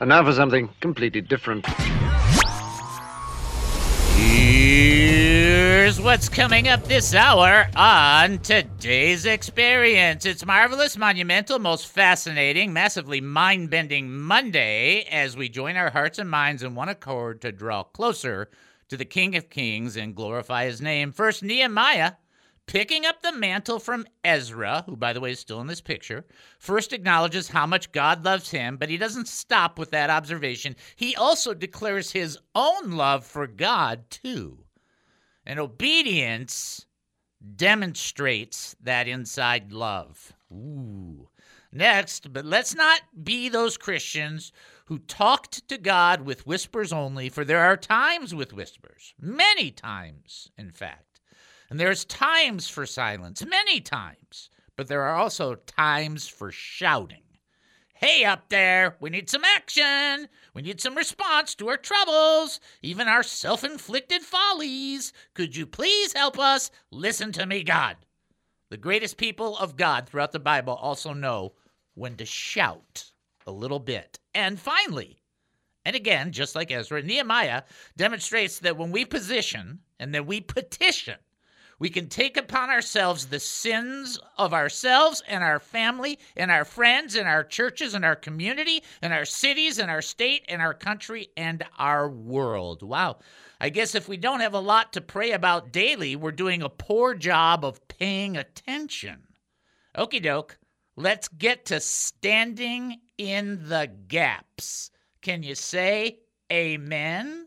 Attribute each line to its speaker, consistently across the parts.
Speaker 1: And now for something completely different.
Speaker 2: Here's what's coming up this hour on today's experience. It's marvelous, monumental, most fascinating, massively mind bending Monday as we join our hearts and minds in one accord to draw closer to the King of Kings and glorify his name. First, Nehemiah picking up the mantle from Ezra, who, by the way, is still in this picture, first acknowledges how much God loves him, but he doesn't stop with that observation. He also declares his own love for God, too. And obedience demonstrates that inside love. Ooh. Next, but let's not be those Christians who talked to God with whispers only, for there are times with whispers, many times, in fact. And there's times for silence, many times, but there are also times for shouting. Hey, up there, we need some action. We need some response to our troubles, even our self inflicted follies. Could you please help us? Listen to me, God. The greatest people of God throughout the Bible also know when to shout a little bit. And finally, and again, just like Ezra, Nehemiah demonstrates that when we position and then we petition, we can take upon ourselves the sins of ourselves and our family and our friends and our churches and our community and our cities and our state and our country and our world. Wow. I guess if we don't have a lot to pray about daily, we're doing a poor job of paying attention. Okie doke. Let's get to standing in the gaps. Can you say amen?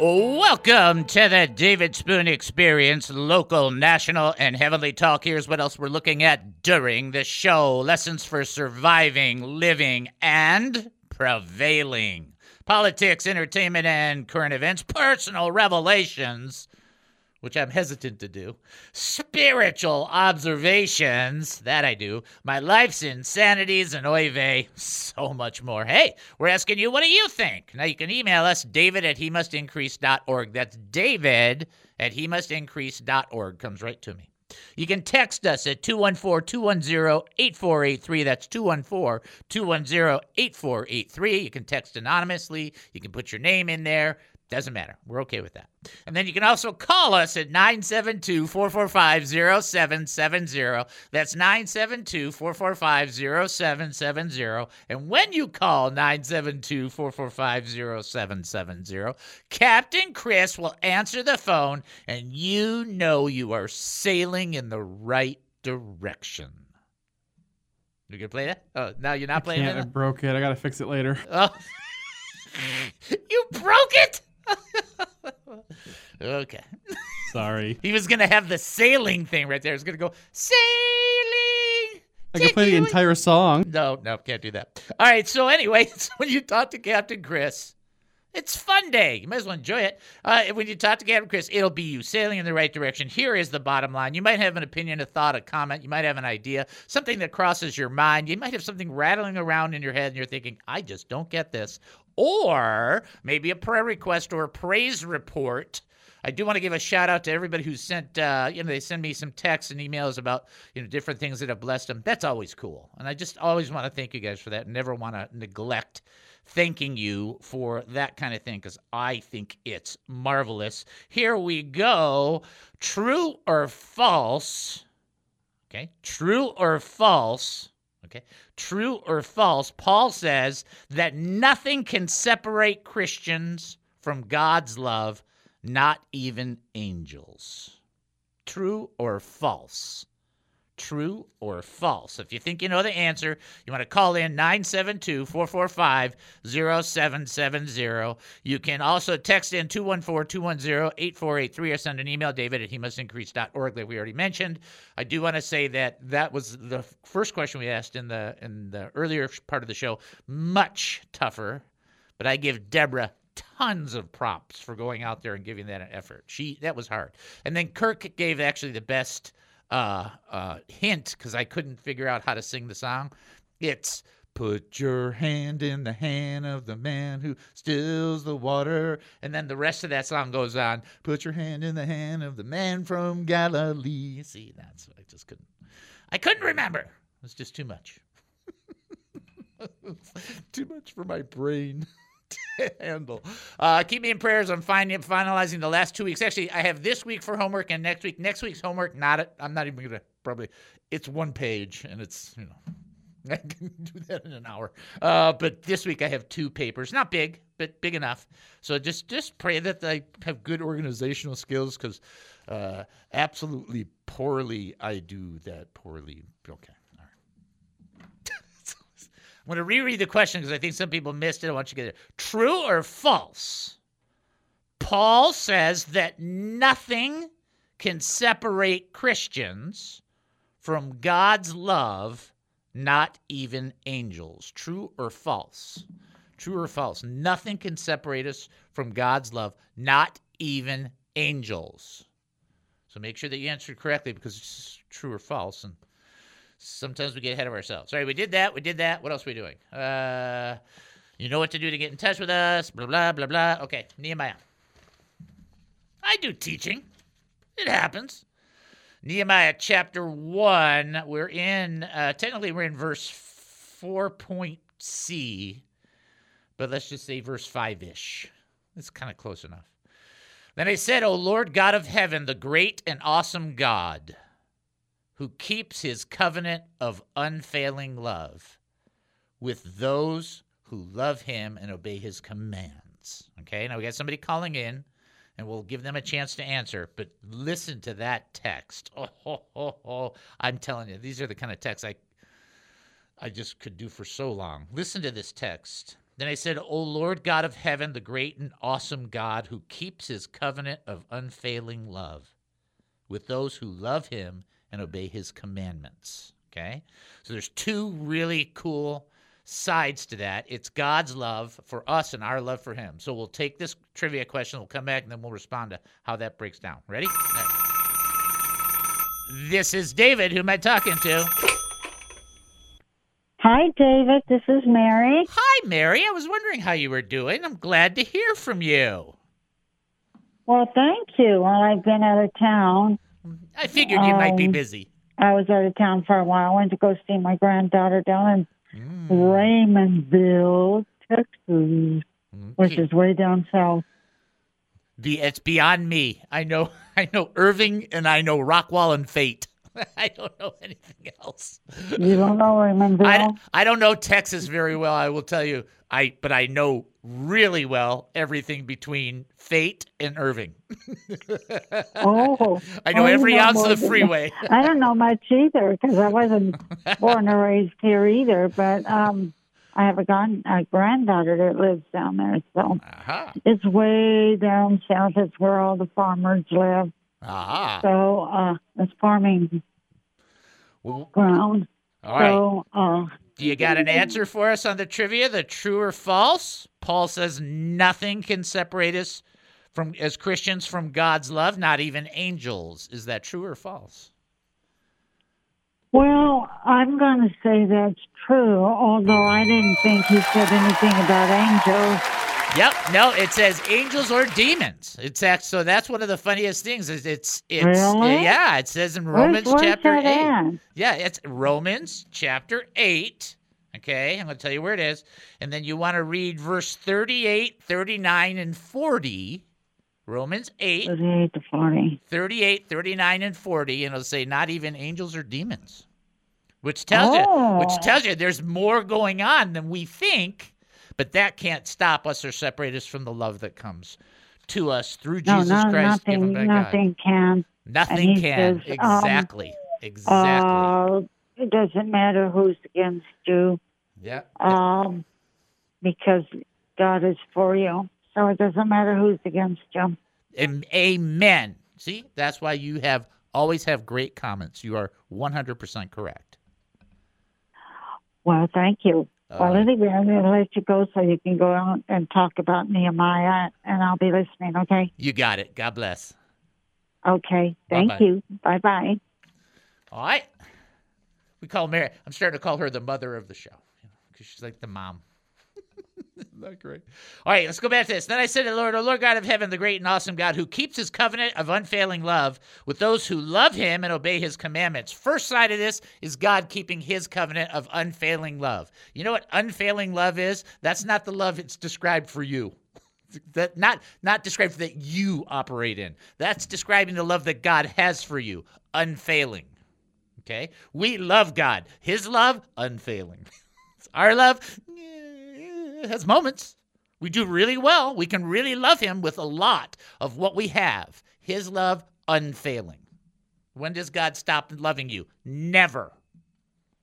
Speaker 2: Welcome to the David Spoon Experience, local, national, and heavenly talk. Here's what else we're looking at during the show lessons for surviving, living, and prevailing. Politics, entertainment, and current events, personal revelations, which I'm hesitant to do, spiritual observations, that I do, my life's insanities, and oy vey, so much more. Hey, we're asking you, what do you think? Now you can email us, david at he must increase.org. That's david at he must increase.org. Comes right to me. You can text us at 214 210 8483. That's 214 210 8483. You can text anonymously. You can put your name in there. Doesn't matter. We're okay with that. And then you can also call us at 972 445 0770. That's 972 445 0770. And when you call 972 445 0770, Captain Chris will answer the phone and you know you are sailing in the right direction. You gonna play that? Oh, now you're not playing
Speaker 3: Can't, I broke it. I gotta fix it later.
Speaker 2: Oh. you broke it? Okay.
Speaker 3: Sorry.
Speaker 2: He was going to have the sailing thing right there. He's going to go, sailing.
Speaker 3: I can play the entire song.
Speaker 2: No, no, can't do that. All right. So, anyway, so when you talk to Captain Chris, it's fun day. You might as well enjoy it. Uh, when you talk to Captain Chris, it'll be you sailing in the right direction. Here is the bottom line. You might have an opinion, a thought, a comment. You might have an idea, something that crosses your mind. You might have something rattling around in your head and you're thinking, I just don't get this. Or maybe a prayer request or a praise report. I do want to give a shout out to everybody who sent, uh, you know, they send me some texts and emails about, you know, different things that have blessed them. That's always cool. And I just always want to thank you guys for that. Never want to neglect thanking you for that kind of thing because I think it's marvelous. Here we go. True or false? Okay. True or false? Okay. True or false? Paul says that nothing can separate Christians from God's love, not even angels. True or false? True or false? If you think you know the answer, you want to call in 972 445 0770. You can also text in 214 210 8483 or send an email, david at he must increase.org, like we already mentioned. I do want to say that that was the first question we asked in the, in the earlier part of the show. Much tougher, but I give Deborah tons of props for going out there and giving that an effort. She that was hard. And then Kirk gave actually the best uh, uh, hint because I couldn't figure out how to sing the song. It's put your hand in the hand of the man who stills the water, and then the rest of that song goes on. Put your hand in the hand of the man from Galilee. See, that's I just couldn't. I couldn't remember. It was just too much. too much for my brain handle. Uh, keep me in prayers. I'm fin- finalizing the last two weeks. Actually, I have this week for homework and next week. Next week's homework, not. I'm not even gonna probably. It's one page and it's you know. I can do that in an hour. Uh, but this week I have two papers, not big, but big enough. So just just pray that I have good organizational skills, because uh, absolutely poorly I do that poorly. Okay. I'm going to reread the question because I think some people missed it. I want you to get it. True or false? Paul says that nothing can separate Christians from God's love, not even angels. True or false? True or false? Nothing can separate us from God's love, not even angels. So make sure that you answer correctly because it's true or false. And sometimes we get ahead of ourselves. Right, we did that. We did that. What else are we doing? Uh, you know what to do to get in touch with us. Blah, blah, blah, blah. Okay, Nehemiah. I do teaching. It happens. Nehemiah chapter 1. We're in, uh, technically, we're in verse 4.c, but let's just say verse 5 ish. It's kind of close enough. Then I said, O Lord God of heaven, the great and awesome God, who keeps his covenant of unfailing love with those who love him and obey his commands. Okay, now we got somebody calling in, and we'll give them a chance to answer, but listen to that text. Oh, oh, oh, oh. I'm telling you, these are the kind of texts I, I just could do for so long. Listen to this text. Then I said, O Lord God of heaven, the great and awesome God who keeps his covenant of unfailing love with those who love him and obey his commandments. Okay? So there's two really cool sides to that. It's God's love for us and our love for him. So we'll take this trivia question, we'll come back, and then we'll respond to how that breaks down. Ready? This is David. Who am I talking to?
Speaker 4: Hi, David. This is Mary.
Speaker 2: Hi, Mary. I was wondering how you were doing. I'm glad to hear from you.
Speaker 4: Well, thank you. Well, I've been out of town.
Speaker 2: I figured you might be
Speaker 4: Um,
Speaker 2: busy.
Speaker 4: I was out of town for a while. I went to go see my granddaughter down in Raymondville, Texas, which is way down south.
Speaker 2: The it's beyond me. I know I know Irving and I know Rockwall and Fate. I don't know anything else.
Speaker 4: You don't know Raymondville?
Speaker 2: I, I don't know Texas very well, I will tell you. I but I know really well everything between Fate and Irving.
Speaker 4: oh,
Speaker 2: I know
Speaker 4: you
Speaker 2: every ounce of the freeway.
Speaker 4: I don't know much either because I wasn't born or raised here either. But um, I have a, grand, a granddaughter that lives down there, so
Speaker 2: Aha.
Speaker 4: it's way down south. It's where all the farmers live.
Speaker 2: Aha.
Speaker 4: So uh, it's farming
Speaker 2: Well,
Speaker 4: ground.
Speaker 2: all right.
Speaker 4: So uh,
Speaker 2: Do you got an answer for us on the trivia? The true or false? Paul says nothing can separate us from as Christians from God's love, not even angels. Is that true or false?
Speaker 4: well, I'm going to say that's true. Although I didn't think he said anything about angels.
Speaker 2: Yep. No, it says angels or demons. It's act- so that's one of the funniest things. Is it's it's
Speaker 4: Really?
Speaker 2: yeah. It says in
Speaker 4: Where's-
Speaker 2: Romans
Speaker 4: where's
Speaker 2: chapter
Speaker 4: that
Speaker 2: eight.
Speaker 4: at?
Speaker 2: Yeah, it's Romans chapter 8. Okay, I'm going to tell you where it is. And then you want to read verse 38, 39, and 40. Romans 8,
Speaker 4: 38 to 40.
Speaker 2: 38, 39, and 40. And it'll say, not even angels or demons. Which tells you, which
Speaker 4: Oh.
Speaker 2: tells you there's more going on than we think, but that can't stop us or separate us from the love that comes to us through
Speaker 4: No,
Speaker 2: Jesus
Speaker 4: no,
Speaker 2: Christ given
Speaker 4: nothing,
Speaker 2: God.
Speaker 4: nothing can.
Speaker 2: Nothing can.
Speaker 4: says, um,
Speaker 2: exactly. Exactly.
Speaker 4: Uh, it doesn't matter who's against you
Speaker 2: yeah.
Speaker 4: um, because God is for you. So it doesn't matter who's against you.
Speaker 2: Amen. See, that's why you have always have great comments. You are 100% correct.
Speaker 4: Well, thank you. well,
Speaker 2: Uh,
Speaker 4: anyway, I'm going to let you go so you can go out and talk about Nehemiah, and I'll be listening, okay?
Speaker 2: You got it. God bless.
Speaker 4: Okay. Thank
Speaker 2: Bye-bye.
Speaker 4: you. Bye bye.
Speaker 2: All right. We call Mary. I'm starting to call her the mother of the show because she's like the mom. Not great. All right, let's go back to this. Then I said to the Lord, O Lord God of heaven, the great and awesome God, who keeps his covenant of unfailing love with those who love him and obey his commandments. First side of this is God keeping his covenant of unfailing love. You know what unfailing love is? That's not the love it's described for you. That not not described that you operate in. That's describing the love that God has for you, unfailing. Okay? We love God. His love, unfailing. Our love has moments. We do really well. We can really love Him with a lot of what we have. His love, unfailing. When does God stop loving you? Never.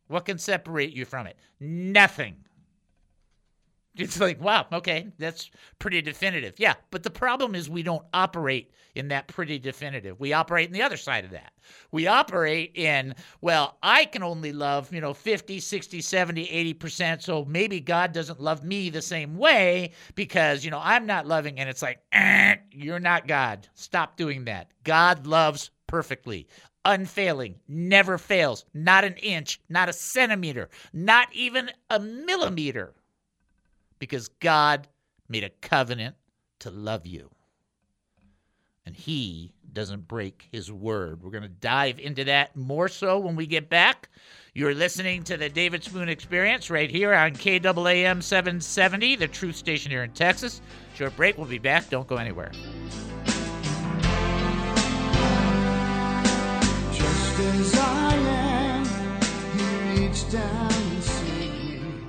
Speaker 2: What can separate you from it? Nothing. It's like, wow, okay, that's pretty definitive. Yeah, but the problem is we don't operate in that pretty definitive. We operate in the other side of that. We operate in, well, I can only love, you know, 50, 60, 70, 80%, so maybe God doesn't love me the same way because, you know, I'm not loving and it's like, eh, you're not God. Stop doing that. God loves perfectly unfailing, never fails, not an inch, not a centimeter, not even a millimeter because God made a covenant to love you. And he doesn't break his word. We're going to dive into that more so when we get back. You're listening to the David Spoon Experience right here on KAAM 770, the truth station here in Texas. Short break. We'll be back. Don't go anywhere.
Speaker 5: Just as I am, he reached down.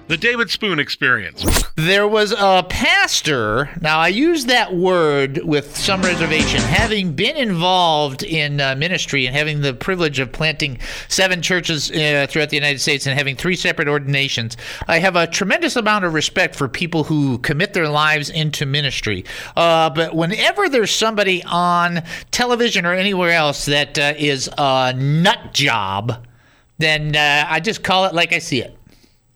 Speaker 6: The David Spoon Experience.
Speaker 2: There was a pastor. Now, I use that word with some reservation. Having been involved in uh, ministry and having the privilege of planting seven churches uh, throughout the United States and having three separate ordinations, I have a tremendous amount of respect for people who commit their lives into ministry. Uh, but whenever there's somebody on television or anywhere else that uh, is a nut job, then uh, I just call it like I see it.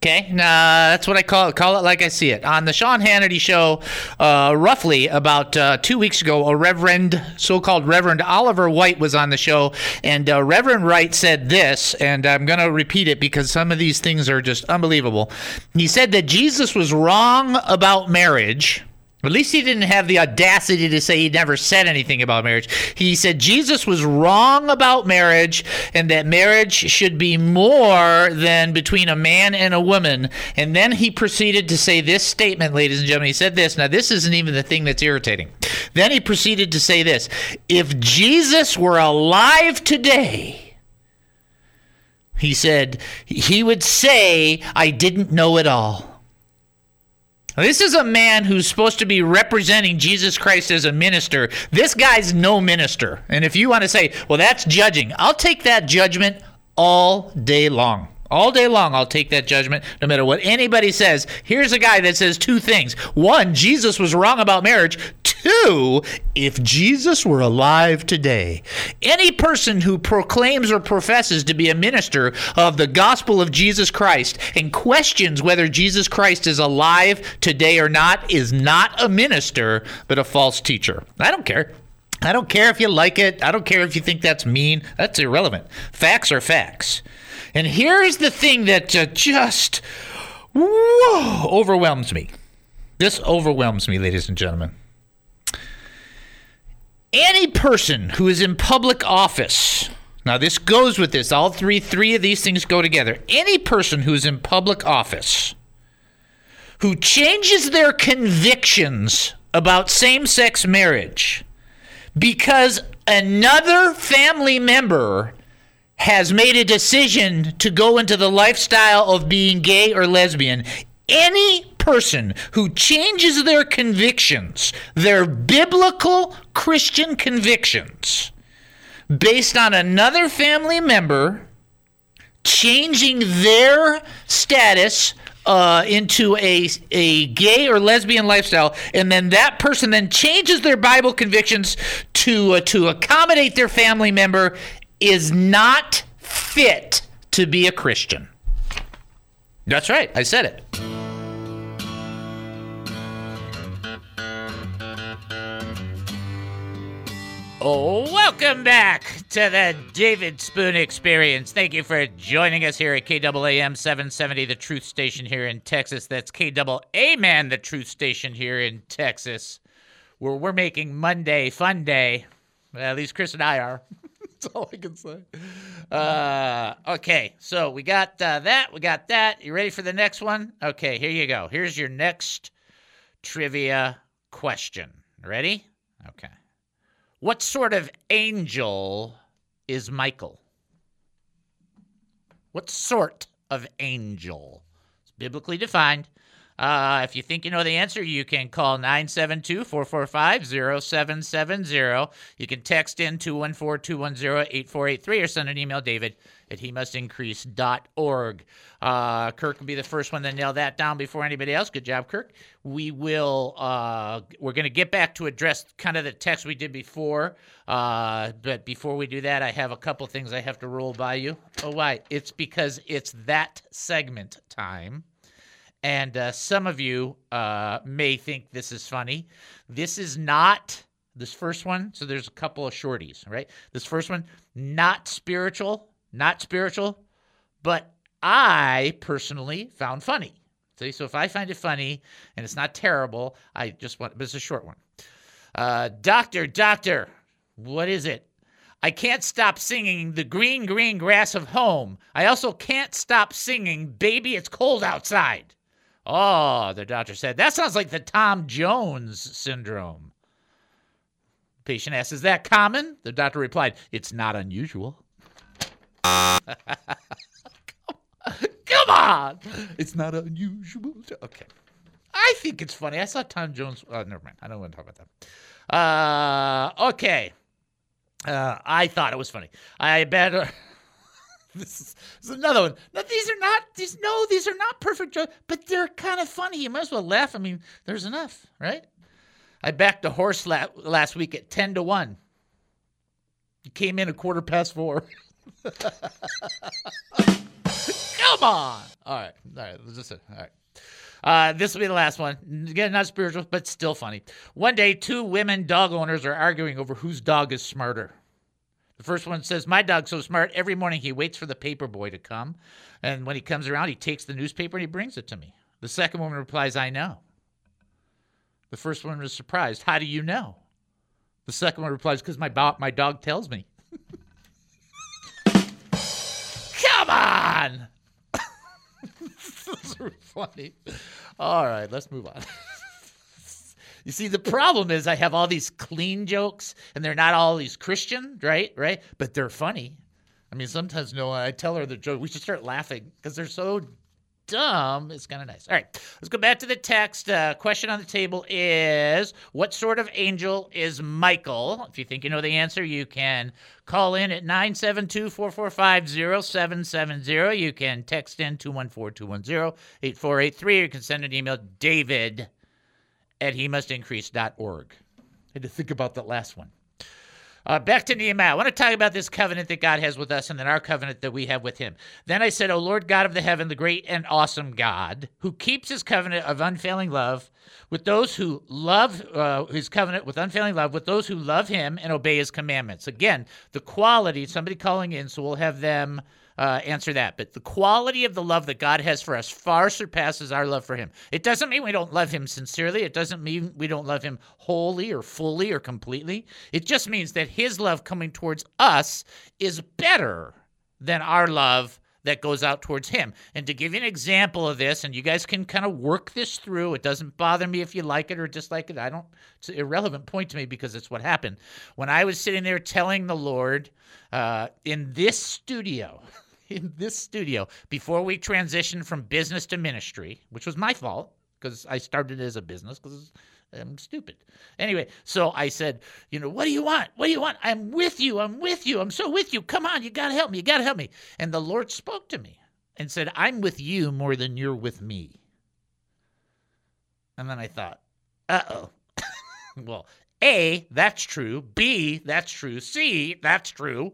Speaker 2: Okay, uh, that's what I call it. Call it like I see it. On the Sean Hannity show, uh, roughly about uh, two weeks ago, a Reverend, so-called Reverend Oliver White was on the show, and uh, Reverend Wright said this, and I'm going to repeat it because some of these things are just unbelievable. He said that Jesus was wrong about marriage. At least he didn't have the audacity to say he never said anything about marriage. He said Jesus was wrong about marriage and that marriage should be more than between a man and a woman. And then he proceeded to say this statement, ladies and gentlemen. He said this. Now, this isn't even the thing that's irritating. Then he proceeded to say this If Jesus were alive today, he said, he would say, I didn't know it all. This is a man who's supposed to be representing Jesus Christ as a minister. This guy's no minister. And if you want to say, well, that's judging, I'll take that judgment all day long. All day long, I'll take that judgment no matter what anybody says. Here's a guy that says two things. One, Jesus was wrong about marriage. Two, if Jesus were alive today, any person who proclaims or professes to be a minister of the gospel of Jesus Christ and questions whether Jesus Christ is alive today or not is not a minister, but a false teacher. I don't care. I don't care if you like it. I don't care if you think that's mean. That's irrelevant. Facts are facts. And here's the thing that uh, just whoa, overwhelms me. This overwhelms me, ladies and gentlemen. Any person who is in public office, now this goes with this, all three three of these things go together. Any person who is in public office who changes their convictions about same-sex marriage because another family member has made a decision to go into the lifestyle of being gay or lesbian, any person who changes their convictions, their biblical Christian convictions, based on another family member changing their status uh, into a a gay or lesbian lifestyle, and then that person then changes their Bible convictions to uh, to accommodate their family member is not fit to be a Christian. That's right. I said it. Welcome back to the David Spoon Experience. Thank you for joining us here at KAAM 770, the truth station here in Texas. That's KAAM, the truth station here in Texas, where we're making Monday fun day. At least Chris and I are. That's all I can say. Uh, okay, so we got uh, that. We got that. You ready for the next one? Okay, here you go. Here's your next trivia question. Ready? Okay. What sort of angel is Michael? What sort of angel? It's biblically defined. Uh, if you think you know the answer, you can call 972 445 0770. You can text in 214 210 8483 or send an email, David at he must increase.org. Uh, Kirk will be the first one to nail that down before anybody else. Good job, Kirk. We will, uh, we're going to get back to address kind of the text we did before. Uh, but before we do that, I have a couple things I have to roll by you. Oh, why? It's because it's that segment time. And uh, some of you uh, may think this is funny. This is not this first one. So there's a couple of shorties, right? This first one, not spiritual, not spiritual, but I personally found funny. See, so if I find it funny and it's not terrible, I just want, but it's a short one. Uh, doctor, doctor, what is it? I can't stop singing the green, green grass of home. I also can't stop singing, baby, it's cold outside. Oh, the doctor said, that sounds like the Tom Jones syndrome. Patient asked, is that common? The doctor replied, it's not unusual. Come on. It's not unusual. Okay. I think it's funny. I saw Tom Jones. Oh, never mind. I don't want to talk about that. Uh, okay. Uh, I thought it was funny. I bet. Uh, this, is, this is another one. No, these are not. These no. These are not perfect jokes, but they're kind of funny. You might as well laugh. I mean, there's enough, right? I backed a horse la- last week at ten to one. He came in a quarter past four. Come on. All right. All right. Let's just All right. Uh, this will be the last one. Again, not spiritual, but still funny. One day, two women dog owners are arguing over whose dog is smarter. The first one says, My dog's so smart, every morning he waits for the paper boy to come. And when he comes around, he takes the newspaper and he brings it to me. The second woman replies, I know. The first one was surprised. How do you know? The second one replies, Because my, bo- my dog tells me. funny. All right, let's move on. you see, the problem is I have all these clean jokes, and they're not all these Christian, right? Right? But they're funny. I mean, sometimes no, I tell her the joke. We should start laughing because they're so dumb. It's kind of nice. All right, let's go back to the text. Uh, question on the table is What sort of angel is Michael? If you think you know the answer, you can call in at 972 445 0770. You can text in 214 210 8483. You can send an email, david at he must increase.org. I had to think about that last one. Uh, back to Nehemiah. I want to talk about this covenant that God has with us and then our covenant that we have with him. Then I said, O Lord God of the heaven, the great and awesome God, who keeps his covenant of unfailing love with those who love uh, his covenant with unfailing love, with those who love him and obey his commandments. Again, the quality, somebody calling in, so we'll have them uh, answer that. But the quality of the love that God has for us far surpasses our love for Him. It doesn't mean we don't love Him sincerely. It doesn't mean we don't love Him wholly or fully or completely. It just means that His love coming towards us is better than our love that goes out towards him. And to give you an example of this, and you guys can kind of work this through, it doesn't bother me if you like it or dislike it. I don't, it's an irrelevant point to me because it's what happened. When I was sitting there telling the Lord uh, in this studio, in this studio, before we transitioned from business to ministry, which was my fault because I started as a business because I'm stupid. Anyway, so I said, you know, what do you want? What do you want? I'm with you. I'm with you. I'm so with you. Come on, you got to help me. You got to help me. And the Lord spoke to me and said, I'm with you more than you're with me. And then I thought, uh oh. well, A, that's true. B, that's true. C, that's true.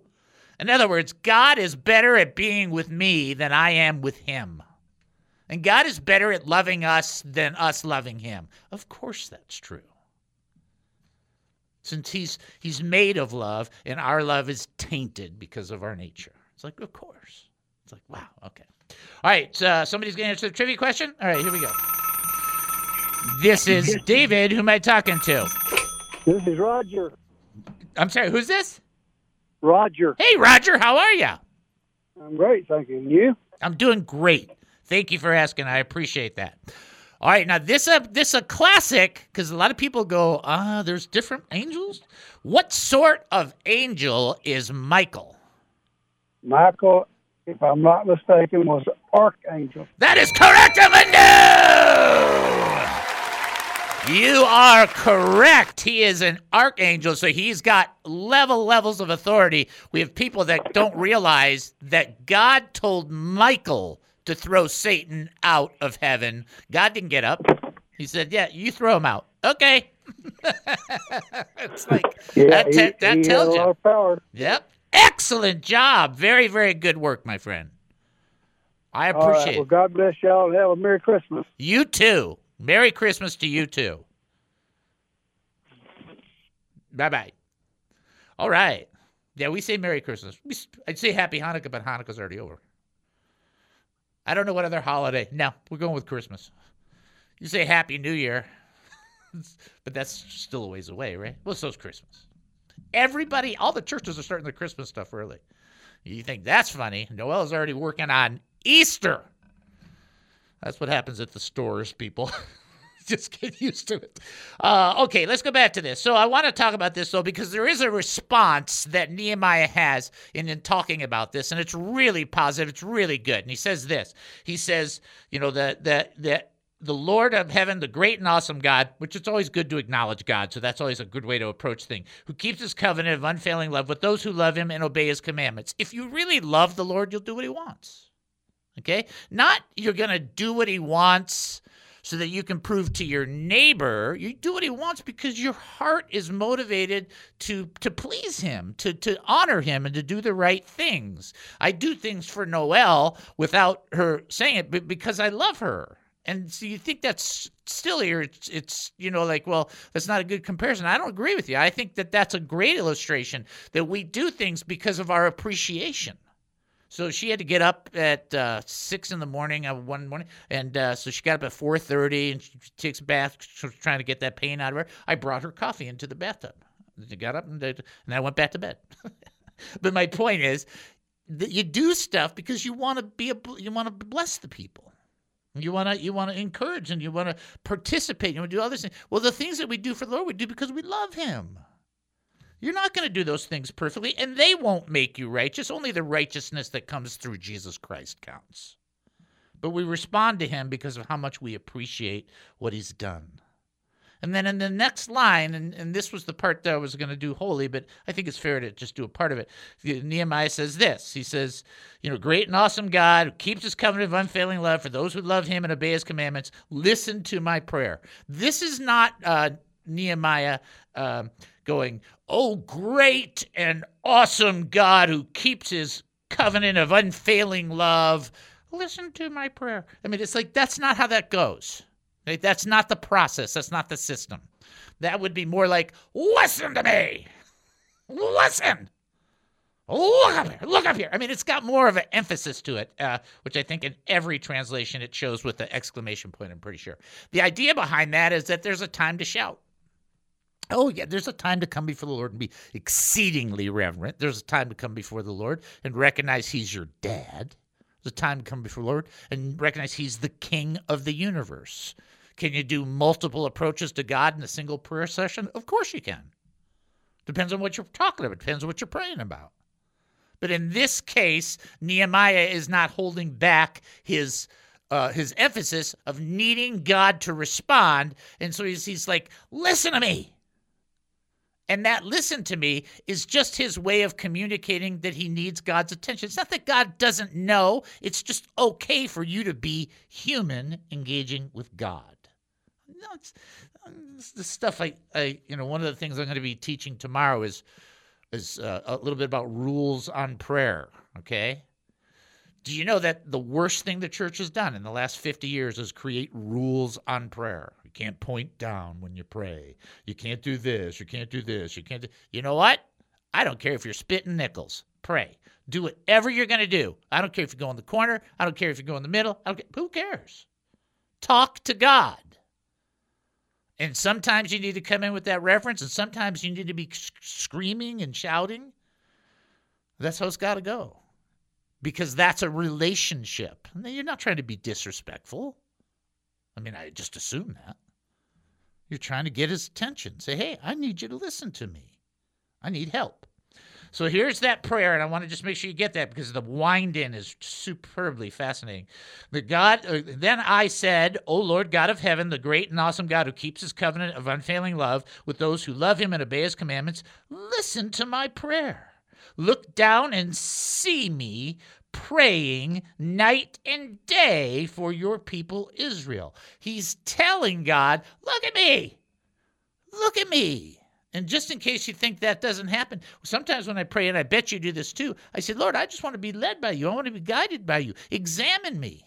Speaker 2: In other words, God is better at being with me than I am with him. And God is better at loving us than us loving him. Of course that's true. Since he's he's made of love and our love is tainted because of our nature. It's like, of course. It's like, wow, okay. All right, uh, somebody's going to answer the trivia question? All right, here we go. This is David. Who am I talking to?
Speaker 7: This is Roger.
Speaker 2: I'm sorry, who's this?
Speaker 7: Roger.
Speaker 2: Hey, Roger, how are you?
Speaker 7: I'm great, thank you. And you?
Speaker 2: I'm doing great. Thank you for asking. I appreciate that. All right, now this a this a classic because a lot of people go, ah, there's different angels. What sort of angel is Michael?
Speaker 7: Michael, if I'm not mistaken, was archangel.
Speaker 2: That is correct, Amanda. You are correct. He is an archangel, so he's got level levels of authority. We have people that don't realize that God told Michael to throw Satan out of heaven. God didn't get up. He said, "Yeah, you throw him out." Okay. it's like
Speaker 7: Yeah,
Speaker 2: that,
Speaker 7: he,
Speaker 2: that
Speaker 7: he
Speaker 2: tells you.
Speaker 7: power.
Speaker 2: Yep. Excellent job. Very, very good work, my friend. I
Speaker 7: All right,
Speaker 2: appreciate
Speaker 7: well. God bless y'all and have a Merry Christmas.
Speaker 2: You too. Merry Christmas to you too. Bye bye. All right. Yeah, we say Merry Christmas. We, I'd say Happy Hanukkah, but Hanukkah's already over. I don't know what other holiday. No, we're going with Christmas. You say Happy New Year, but that's still a ways away, right? Well, so's Christmas. Everybody, all the churches are starting their Christmas stuff early. You think that's funny? Noel is already working on Easter. That's what happens at the stores, people. Just get used to it. Uh, okay, let's go back to this. So I want to talk about this though because there is a response that Nehemiah has in, in talking about this, and it's really positive. It's really good. And he says this. He says, you know, the the the the Lord of heaven, the great and awesome God, which it's always good to acknowledge God, so that's always a good way to approach things, who keeps his covenant of unfailing love with those who love him and obey his commandments. If you really love the Lord, you'll do what he wants. Okay? Not you're going to do what he wants so that you can prove to your neighbor. You do what he wants because your heart is motivated to to please him to to honor him and to do the right things. I do things for noelle without her saying it but because i love her. And so you think that's still here it's, it's you know like well that's not a good comparison. I don't agree with you. I think that that's a great illustration that we do things because of our appreciation so she had to get up at uh, six in the morning uh, one morning, and uh, so she got up at four thirty, and she takes a bath, trying to get that pain out of her. I brought her coffee into the bathtub. She got up and, did, and I went back to bed. but my point is that you do stuff because you want to be a, you want to bless the people. You want to you want to encourage and you want to participate. You want to do other things. Well, the things that we do for the Lord, we do because we love Him. You're not going to do those things perfectly, and they won't make you righteous. Only the righteousness that comes through Jesus Christ counts. But we respond to him because of how much we appreciate what he's done. And then in the next line, and, and this was the part that I was going to do wholly, but I think it's fair to just do a part of it. Nehemiah says this He says, You know, great and awesome God who keeps his covenant of unfailing love for those who love him and obey his commandments, listen to my prayer. This is not uh, Nehemiah um, going, Oh, great and awesome God who keeps his covenant of unfailing love, listen to my prayer. I mean, it's like that's not how that goes. That's not the process. That's not the system. That would be more like, listen to me. Listen. Look up here. Look up here. I mean, it's got more of an emphasis to it, uh, which I think in every translation it shows with the exclamation point, I'm pretty sure. The idea behind that is that there's a time to shout. Oh, yeah, there's a time to come before the Lord and be exceedingly reverent. There's a time to come before the Lord and recognize He's your dad. There's a time to come before the Lord and recognize He's the King of the universe. Can you do multiple approaches to God in a single prayer session? Of course you can. Depends on what you're talking about, depends on what you're praying about. But in this case, Nehemiah is not holding back his uh, his emphasis of needing God to respond. And so he's, he's like, listen to me. And that listen to me is just his way of communicating that he needs God's attention. It's not that God doesn't know, it's just okay for you to be human engaging with God. No, it's, it's the stuff I, I, you know, one of the things I'm going to be teaching tomorrow is is uh, a little bit about rules on prayer. Okay. Do you know that the worst thing the church has done in the last 50 years is create rules on prayer? Can't point down when you pray. You can't do this. You can't do this. You can't do. You know what? I don't care if you're spitting nickels. Pray. Do whatever you're going to do. I don't care if you go in the corner. I don't care if you go in the middle. I don't care. Who cares? Talk to God. And sometimes you need to come in with that reference, and sometimes you need to be screaming and shouting. That's how it's got to go. Because that's a relationship. You're not trying to be disrespectful. I mean, I just assume that. You're trying to get his attention. Say, hey, I need you to listen to me. I need help. So here's that prayer, and I want to just make sure you get that because the wind in is superbly fascinating. The God, uh, then I said, "O Lord God of heaven, the great and awesome God who keeps His covenant of unfailing love with those who love Him and obey His commandments, listen to my prayer. Look down and see me." Praying night and day for your people Israel. He's telling God, Look at me. Look at me. And just in case you think that doesn't happen, sometimes when I pray, and I bet you do this too, I say, Lord, I just want to be led by you. I want to be guided by you. Examine me.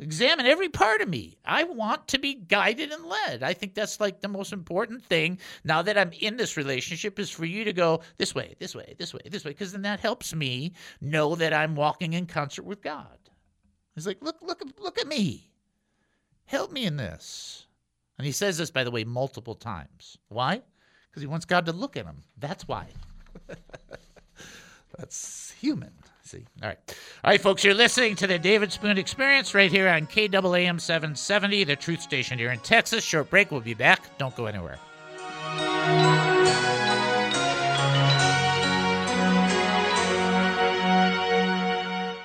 Speaker 2: Examine every part of me. I want to be guided and led. I think that's like the most important thing now that I'm in this relationship is for you to go this way, this way, this way, this way, because then that helps me know that I'm walking in concert with God. He's like, look, look, look at me. Help me in this. And he says this, by the way, multiple times. Why? because he wants God to look at him. That's why. That's human. See? All right. All right, folks, you're listening to the David Spoon Experience right here on KAAM 770, the truth station here in Texas. Short break. We'll be back. Don't go anywhere.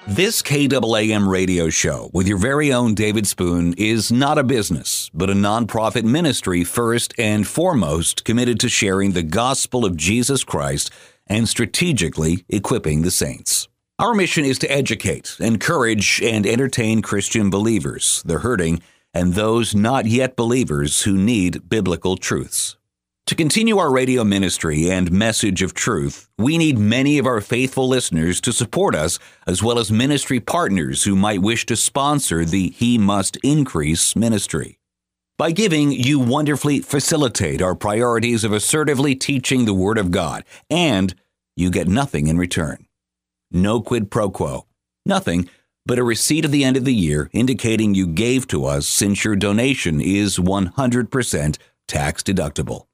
Speaker 8: This KAAM radio show with your very own David Spoon is not a business, but a nonprofit ministry first and foremost committed to sharing the gospel of Jesus Christ and strategically equipping the saints. Our mission is to educate, encourage, and entertain Christian believers, the hurting, and those not yet believers who need biblical truths. To continue our radio ministry and message of truth, we need many of our faithful listeners to support us, as well as ministry partners who might wish to sponsor the He Must Increase ministry. By giving, you wonderfully facilitate our priorities of assertively teaching the Word of God, and you get nothing in return. No quid pro quo. Nothing but a receipt at the end of the year indicating you gave to us since your donation is 100% tax deductible.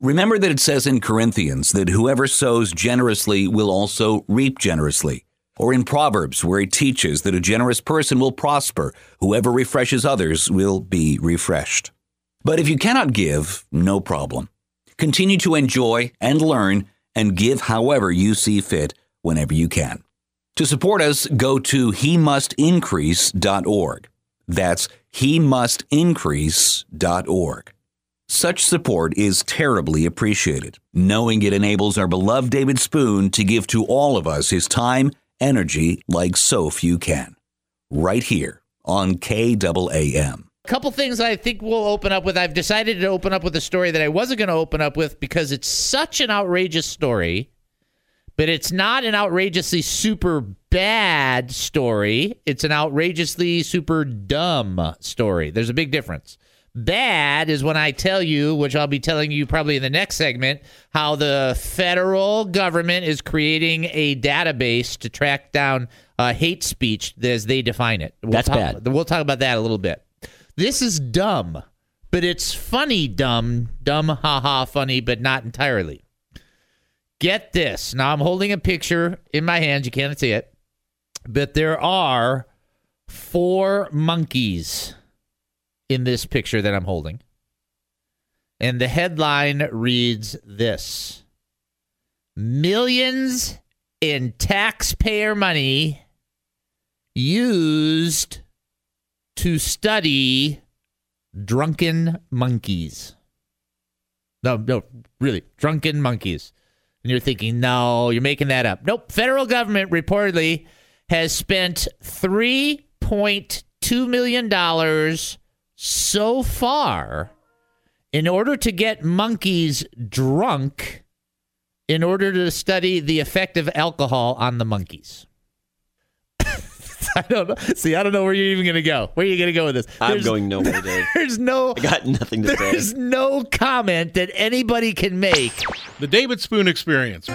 Speaker 8: Remember that it says in Corinthians that whoever sows generously will also reap generously. Or in Proverbs, where it teaches that a generous person will prosper, whoever refreshes others will be refreshed. But if you cannot give, no problem. Continue to enjoy and learn and give however you see fit whenever you can. To support us, go to he must. That's he must. Such support is terribly appreciated, knowing it enables our beloved David Spoon to give to all of us his time, energy like so few can. Right here on KAAM.
Speaker 2: A couple things I think we'll open up with. I've decided to open up with a story that I wasn't going to open up with because it's such an outrageous story, but it's not an outrageously super bad story. It's an outrageously super dumb story. There's a big difference. Bad is when I tell you, which I'll be telling you probably in the next segment, how the federal government is creating a database to track down uh, hate speech as they define it. We'll
Speaker 9: That's
Speaker 2: talk,
Speaker 9: bad.
Speaker 2: We'll talk about that a little bit. This is dumb, but it's funny dumb, dumb, haha, funny, but not entirely. Get this. Now I'm holding a picture in my hands. You can't see it, but there are four monkeys in this picture that I'm holding. And the headline reads this Millions in taxpayer money used to study drunken monkeys. No, no, really, drunken monkeys. And you're thinking, no, you're making that up. Nope. Federal government reportedly has spent $3.2 million so far in order to get monkeys drunk in order to study the effect of alcohol on the monkeys. I don't know. See, I don't know where you're even going to go. Where are you going to go with this?
Speaker 9: I'm going nowhere, Dave.
Speaker 2: There's no.
Speaker 9: I got nothing to say.
Speaker 2: There's no comment that anybody can make.
Speaker 6: The David Spoon Experience.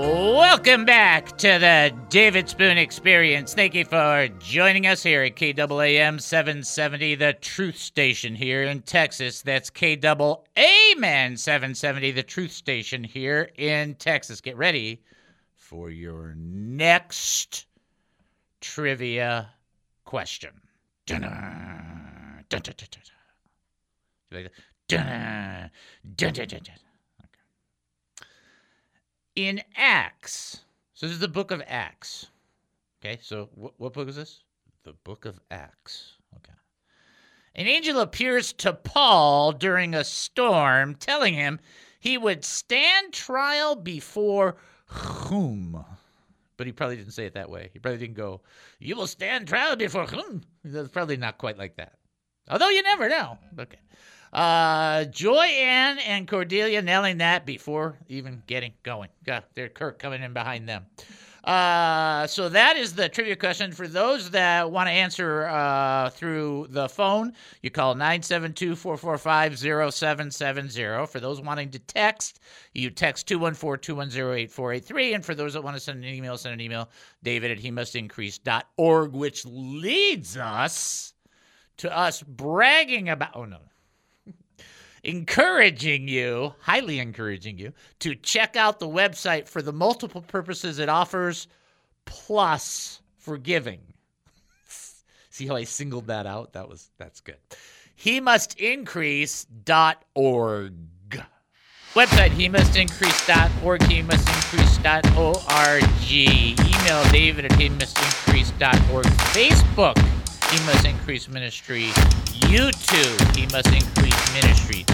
Speaker 2: Welcome back to the David Spoon Experience. Thank you for joining us here at KAAM 770, the truth station here in Texas. That's KAAM 770, the truth station here in Texas. Get ready for your next trivia question. Dun-dun, dun-dun-dun-dun. You like that? Dun-dun, dun-dun-dun-dun. In Acts, so this is the book of Acts. Okay, so what, what book is this? The book of Acts. Okay. An angel appears to Paul during a storm, telling him he would stand trial before whom? But he probably didn't say it that way. He probably didn't go, You will stand trial before whom? That's probably not quite like that. Although you never know. Okay. Uh, Joy Ann and Cordelia nailing that before even getting going. Got their Kirk coming in behind them. Uh, so that is the trivia question. For those that want to answer uh, through the phone, you call 972 445 0770. For those wanting to text, you text 214 210 8483. And for those that want to send an email, send an email, david at he must increase.org, which leads us to us bragging about. Oh, no encouraging you, highly encouraging you, to check out the website for the multiple purposes it offers, plus forgiving. See how I singled that out? That was that's good. He must increase.org. Website he must increase.org, he must increase.org. Email David at he must increase.org. Facebook, he must increase ministry. YouTube, he must increase ministry.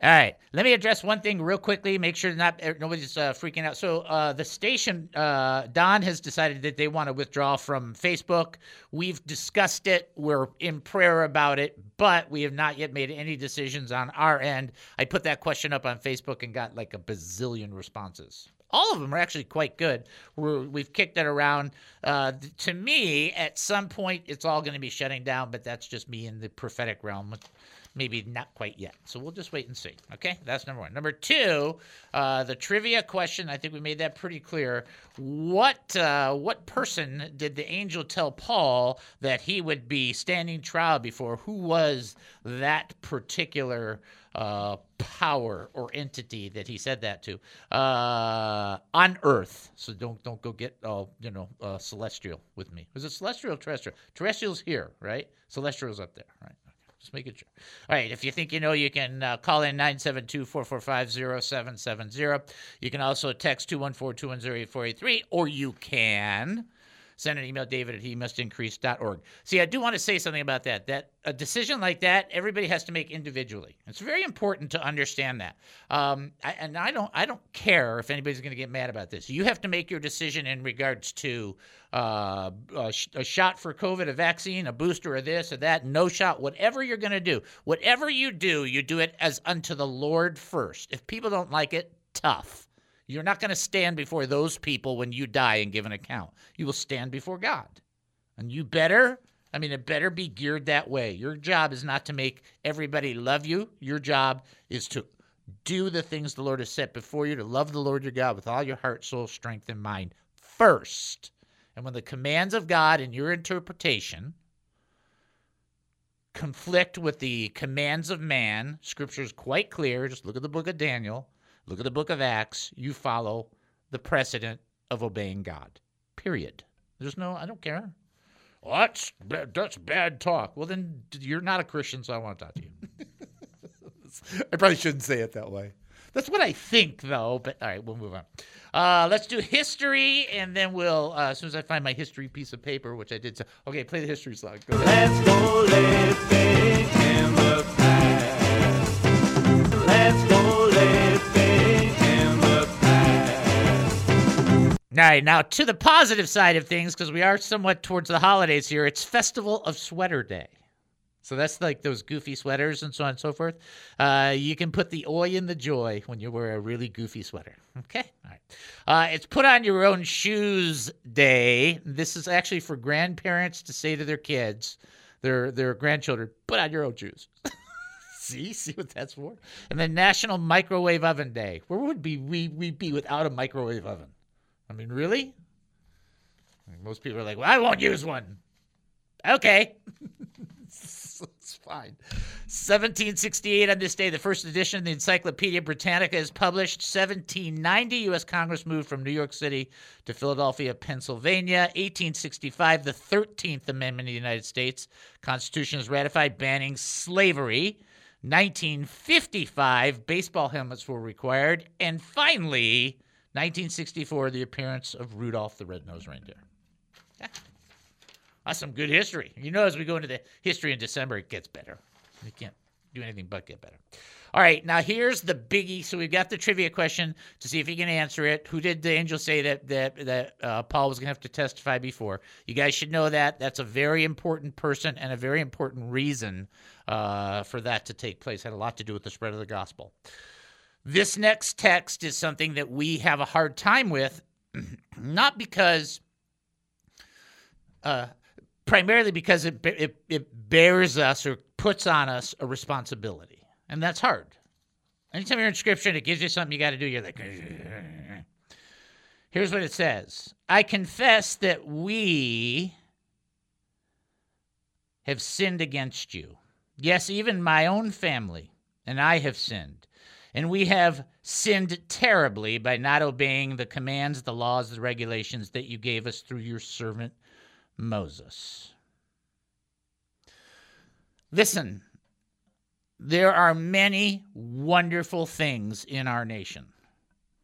Speaker 2: All right, let me address one thing real quickly. Make sure not er, nobody's uh, freaking out. So uh, the station, uh, Don has decided that they want to withdraw from Facebook. We've discussed it. We're in prayer about it, but we have not yet made any decisions on our end. I put that question up on Facebook and got like a bazillion responses. All of them are actually quite good. We're, we've kicked it around. Uh, to me, at some point, it's all going to be shutting down, but that's just me in the prophetic realm maybe not quite yet. So we'll just wait and see. Okay, that's number one. Number two, uh, the trivia question. I think we made that pretty clear. What uh, what person did the angel tell Paul that he would be standing trial before? Who was that particular? Uh, power or entity that he said that to uh, on Earth. So don't don't go get all you know uh, celestial with me. Was it celestial terrestrial? Terrestrial's here, right? Celestial's up there, right? Just making sure. All right. If you think you know, you can uh, call in 972 445 0770. You can also text 214 210 8483, or you can send an email, david at he must increase.org. See, I do want to say something about that. That a decision like that, everybody has to make individually. It's very important to understand that. Um, I, and I don't, I don't care if anybody's going to get mad about this. You have to make your decision in regards to uh, a, sh- a shot for COVID, a vaccine, a booster, or this or that, no shot, whatever you're going to do. Whatever you do, you do it as unto the Lord first. If people don't like it, tough. You're not going to stand before those people when you die and give an account. You will stand before God. And you better, I mean, it better be geared that way. Your job is not to make everybody love you. Your job is to do the things the Lord has set before you, to love the Lord your God with all your heart, soul, strength, and mind first. And when the commands of God and your interpretation conflict with the commands of man, scripture is quite clear. Just look at the book of Daniel. Look at the book of Acts. You follow the precedent of obeying God. Period. There's no, I don't care. Well, that's, bad- that's bad talk. Well, then you're not a Christian, so I want to talk to you. I probably shouldn't say it that way. That's what I think, though. But all right, we'll move on. Uh, let's do history, and then we'll, uh, as soon as I find my history piece of paper, which I did. So, okay, play the history song. Go ahead.
Speaker 5: Let's go living
Speaker 2: All right, now to the positive side of things, because we are somewhat towards the holidays here. It's Festival of Sweater Day. So that's like those goofy sweaters and so on and so forth. Uh, you can put the oi in the joy when you wear a really goofy sweater. Okay, all right. Uh, it's put on your own shoes day. This is actually for grandparents to say to their kids, their their grandchildren, put on your own shoes. see, see what that's for. And then National Microwave Oven Day. Where would be we we be without a microwave oven? I mean, really? Most people are like, well, I won't use one. Okay. it's fine. 1768 on this day, the first edition of the Encyclopedia Britannica is published. 1790, U.S. Congress moved from New York City to Philadelphia, Pennsylvania. 1865, the 13th Amendment of the United States Constitution is ratified, banning slavery. 1955, baseball helmets were required. And finally, 1964, the appearance of Rudolph the Red-Nosed Reindeer. Yeah. That's some good history. You know, as we go into the history in December, it gets better. You can't do anything but get better. All right, now here's the biggie. So we've got the trivia question to see if you can answer it. Who did the angel say that that that uh, Paul was going to have to testify before? You guys should know that. That's a very important person and a very important reason uh, for that to take place. Had a lot to do with the spread of the gospel. This next text is something that we have a hard time with, not because. Uh, primarily because it, it it bears us or puts on us a responsibility, and that's hard. Anytime you're in Scripture and it gives you something you got to do, you're like, here's what it says: I confess that we have sinned against you. Yes, even my own family and I have sinned. And we have sinned terribly by not obeying the commands, the laws, the regulations that you gave us through your servant Moses. Listen, there are many wonderful things in our nation,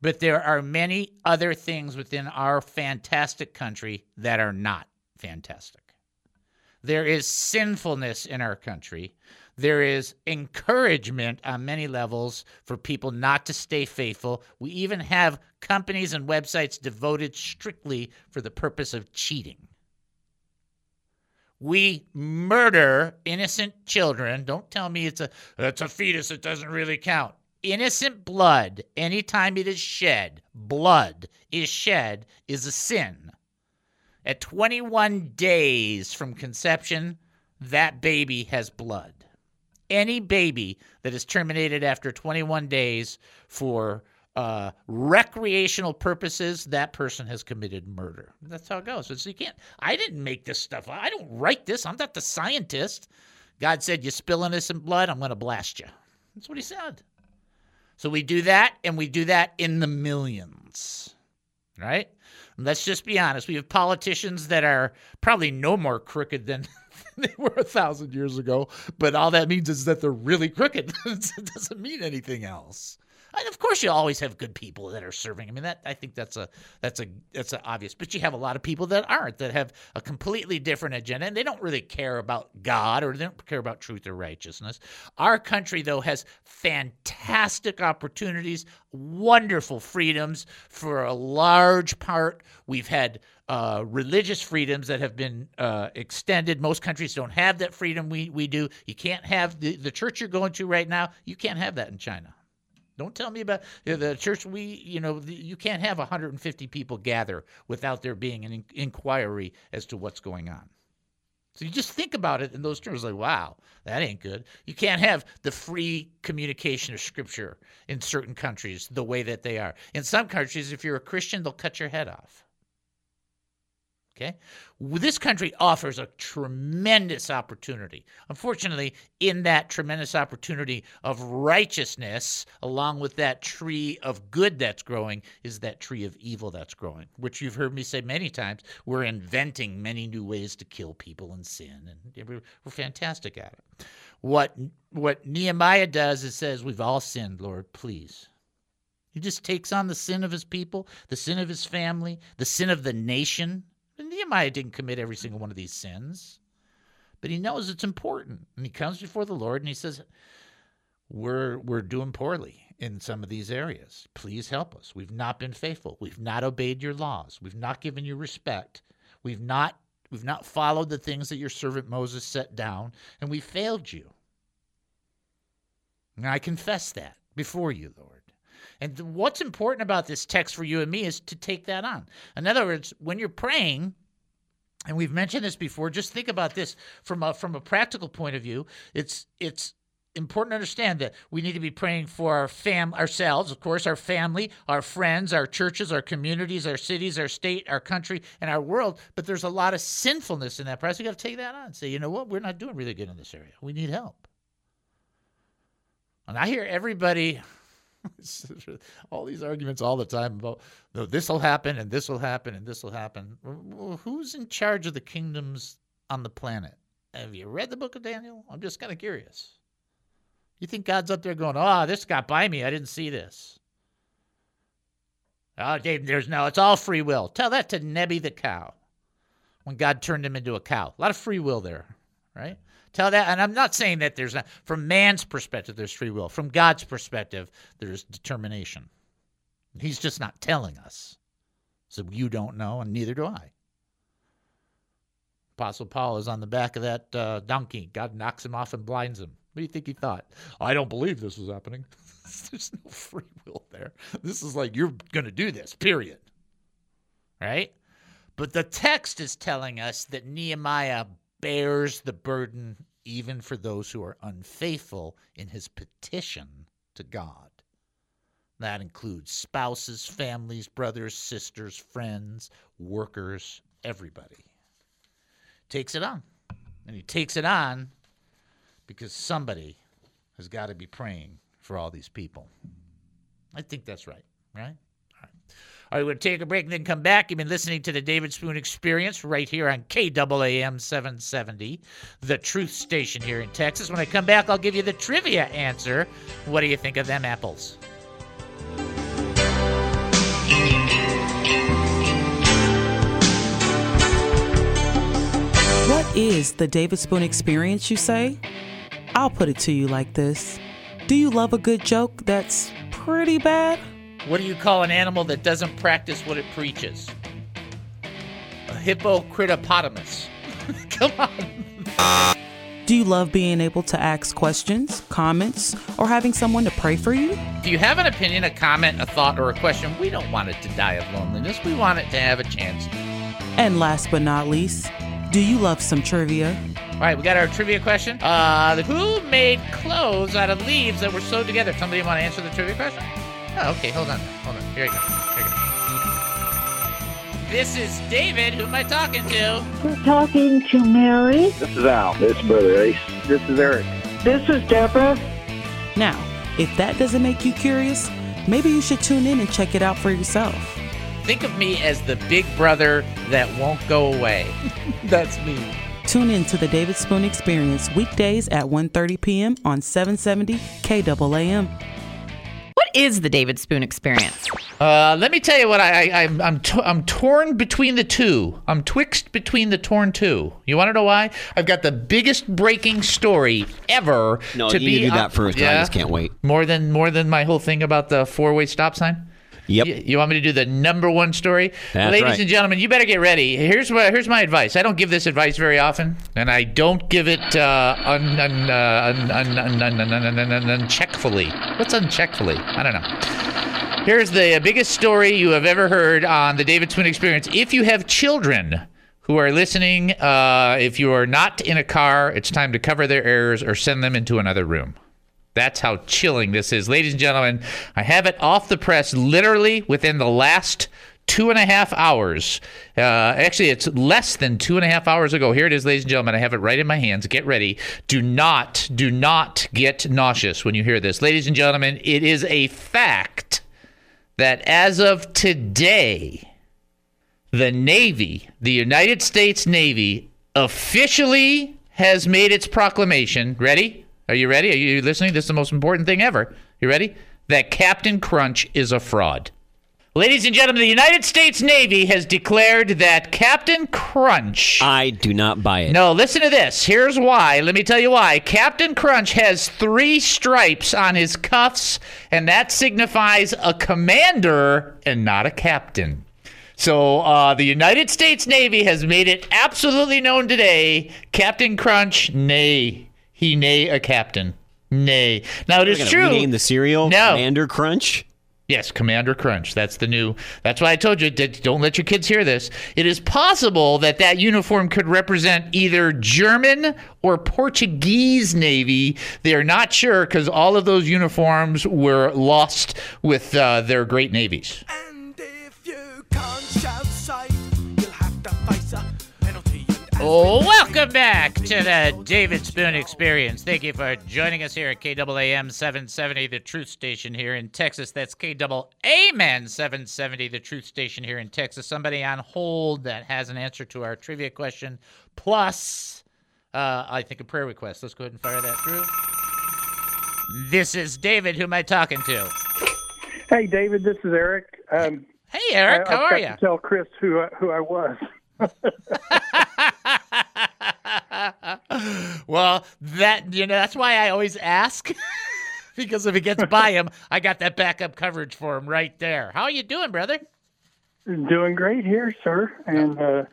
Speaker 2: but there are many other things within our fantastic country that are not fantastic. There is sinfulness in our country. There is encouragement on many levels for people not to stay faithful. We even have companies and websites devoted strictly for the purpose of cheating. We murder innocent children. Don't tell me it's a it's a fetus. It doesn't really count. Innocent blood, anytime it is shed, blood is shed, is a sin. At 21 days from conception, that baby has blood. Any baby that is terminated after 21 days for uh, recreational purposes, that person has committed murder. That's how it goes. So you can't. I didn't make this stuff. I don't write this. I'm not the scientist. God said, "You spill innocent blood, I'm going to blast you." That's what He said. So we do that, and we do that in the millions, right? And let's just be honest. We have politicians that are probably no more crooked than they were a thousand years ago, but all that means is that they're really crooked. it doesn't mean anything else. And of course, you always have good people that are serving. I mean, that I think that's a that's a that's a obvious. But you have a lot of people that aren't that have a completely different agenda, and they don't really care about God or they don't care about truth or righteousness. Our country, though, has fantastic opportunities, wonderful freedoms for a large part. We've had uh, religious freedoms that have been uh, extended. Most countries don't have that freedom we, we do. You can't have the, the church you're going to right now, you can't have that in China. Don't tell me about you know, the church. We, you know, the, you can't have 150 people gather without there being an in- inquiry as to what's going on. So you just think about it in those terms, like, wow, that ain't good. You can't have the free communication of Scripture in certain countries the way that they are. In some countries, if you're a Christian, they'll cut your head off. Okay? This country offers a tremendous opportunity. Unfortunately, in that tremendous opportunity of righteousness, along with that tree of good that's growing, is that tree of evil that's growing, which you've heard me say many times. We're inventing many new ways to kill people and sin, and we're, fantastic at it. What, what Nehemiah does is says, We've all sinned, Lord, please. He just takes on the sin of his people, the sin of his family, the sin of the nation. Nehemiah didn't commit every single one of these sins, but he knows it's important. And he comes before the Lord and he says, We're, we're doing poorly in some of these areas. Please help us. We've not been faithful. We've not obeyed your laws. We've not given you respect. We've not, we've not followed the things that your servant Moses set down, and we failed you. And I confess that before you, Lord. And what's important about this text for you and me is to take that on. In other words, when you're praying, and we've mentioned this before, just think about this from a from a practical point of view. It's it's important to understand that we need to be praying for our fam ourselves, of course, our family, our friends, our churches, our communities, our cities, our state, our country, and our world. But there's a lot of sinfulness in that process. We got to take that on and say, you know what, we're not doing really good in this area. We need help. And I hear everybody all these arguments all the time about no, this will happen and this will happen and this will happen. Well, who's in charge of the kingdoms on the planet? Have you read the book of Daniel? I'm just kind of curious. You think God's up there going, "Oh, this got by me. I didn't see this." Oh, Dave, there's no. It's all free will. Tell that to Nebi the cow, when God turned him into a cow. A lot of free will there, right? Tell that, and I'm not saying that there's not. From man's perspective, there's free will. From God's perspective, there's determination. He's just not telling us, so you don't know, and neither do I. Apostle Paul is on the back of that uh, donkey. God knocks him off and blinds him. What do you think he thought? I don't believe this was happening. There's no free will there. This is like, you're going to do this, period. Right? But the text is telling us that Nehemiah bears the burden even for those who are unfaithful in his petition to God. That includes spouses, families, brothers, sisters, friends, workers, everybody. Takes it on. And he takes it on because somebody has got to be praying for all these people. I think that's right, right? All right, to take a break and then come back. You've been listening to the David Spoon Experience right here on KAAM 770, the truth station here in Texas. When I come back, I'll give you the trivia answer. What do you think of them apples?
Speaker 9: What is the David Spoon experience, you say? I'll put it to you like this Do you love a good joke that's pretty bad?
Speaker 2: What do you call an animal that doesn't practice what it preaches? A hippocritopotamus. Come on.
Speaker 9: Do you love being able to ask questions, comments, or having someone to pray for you?
Speaker 2: If you have an opinion, a comment, a thought, or a question, we don't want it to die of loneliness. We want it to have a chance.
Speaker 9: And last but not least, do you love some trivia?
Speaker 2: All right, we got our trivia question. Uh, who made clothes out of leaves that were sewed together? Somebody want to answer the trivia question? Oh, okay. Hold on. Hold on. Here we go. Here you go. This is David. Who am I talking to?
Speaker 4: You're talking to Mary.
Speaker 7: This is Al. This is Brother Ace. This is Eric.
Speaker 4: This is Deborah.
Speaker 9: Now, if that doesn't make you curious, maybe you should tune in and check it out for yourself.
Speaker 2: Think of me as the big brother that won't go away. That's me.
Speaker 9: Tune in to the David Spoon Experience weekdays at 1:30 p.m. on 770 KAAM.
Speaker 10: What is the David Spoon experience?
Speaker 2: Uh, let me tell you what I, I I'm I'm, t- I'm torn between the two. I'm twixt between the torn two. You want to know why? I've got the biggest breaking story ever.
Speaker 11: No,
Speaker 2: to
Speaker 11: you
Speaker 2: be
Speaker 11: need to do
Speaker 2: on-
Speaker 11: that first. Yeah, I just can't wait.
Speaker 2: More than more than my whole thing about the four way stop sign.
Speaker 11: Yep.
Speaker 2: You, you, want me to do the number one story?
Speaker 11: That's
Speaker 2: Ladies
Speaker 11: right.
Speaker 2: and gentlemen, you better get ready. Here's what, here's my advice. I don't give this advice very often, and I don't give it uh, un, un, uh, uncheckfully. What's uncheckfully? I don't know. Here's the biggest story you have ever heard on the David Spoon Experience. If you have children who are listening, uh, if you are not in a car, it's time to cover their errors or send them into another room. That's how chilling this is. Ladies and gentlemen, I have it off the press literally within the last two and a half hours. Uh, actually, it's less than two and a half hours ago. Here it is, ladies and gentlemen. I have it right in my hands. Get ready. Do not, do not get nauseous when you hear this. Ladies and gentlemen, it is a fact that as of today, the Navy, the United States Navy, officially has made its proclamation. Ready? Are you ready? Are you listening? This is the most important thing ever. You ready? that Captain Crunch is a fraud. Ladies and gentlemen, the United States Navy has declared that Captain Crunch.
Speaker 11: I do not buy it.
Speaker 2: No, listen to this. Here's why. Let me tell you why. Captain Crunch has three stripes on his cuffs, and that signifies a commander and not a captain. So uh, the United States Navy has made it absolutely known today Captain Crunch, nay, he nay a captain. Nay. Now it
Speaker 11: They're
Speaker 2: is true.
Speaker 11: rename the cereal
Speaker 2: No.
Speaker 11: Commander Crunch.
Speaker 2: Yes, Commander Crunch. That's the new. That's why I told you don't let your kids hear this. It is possible that that uniform could represent either German or Portuguese Navy. They are not sure because all of those uniforms were lost with uh, their great navies. Welcome back to the David Spoon Experience. Thank you for joining us here at KAAM 770, the truth station here in Texas. That's KAAM 770, the truth station here in Texas. Somebody on hold that has an answer to our trivia question, plus, uh, I think, a prayer request. Let's go ahead and fire that through. This is David. Who am I talking to?
Speaker 7: Hey, David, this is Eric. Um,
Speaker 2: hey, Eric,
Speaker 7: I,
Speaker 2: how
Speaker 7: I
Speaker 2: are you?
Speaker 7: tell Chris who I, who I was.
Speaker 2: well, that you know that's why I always ask because if it gets by him, I got that backup coverage for him right there. How are you doing, brother?
Speaker 7: Doing great here, sir. And uh,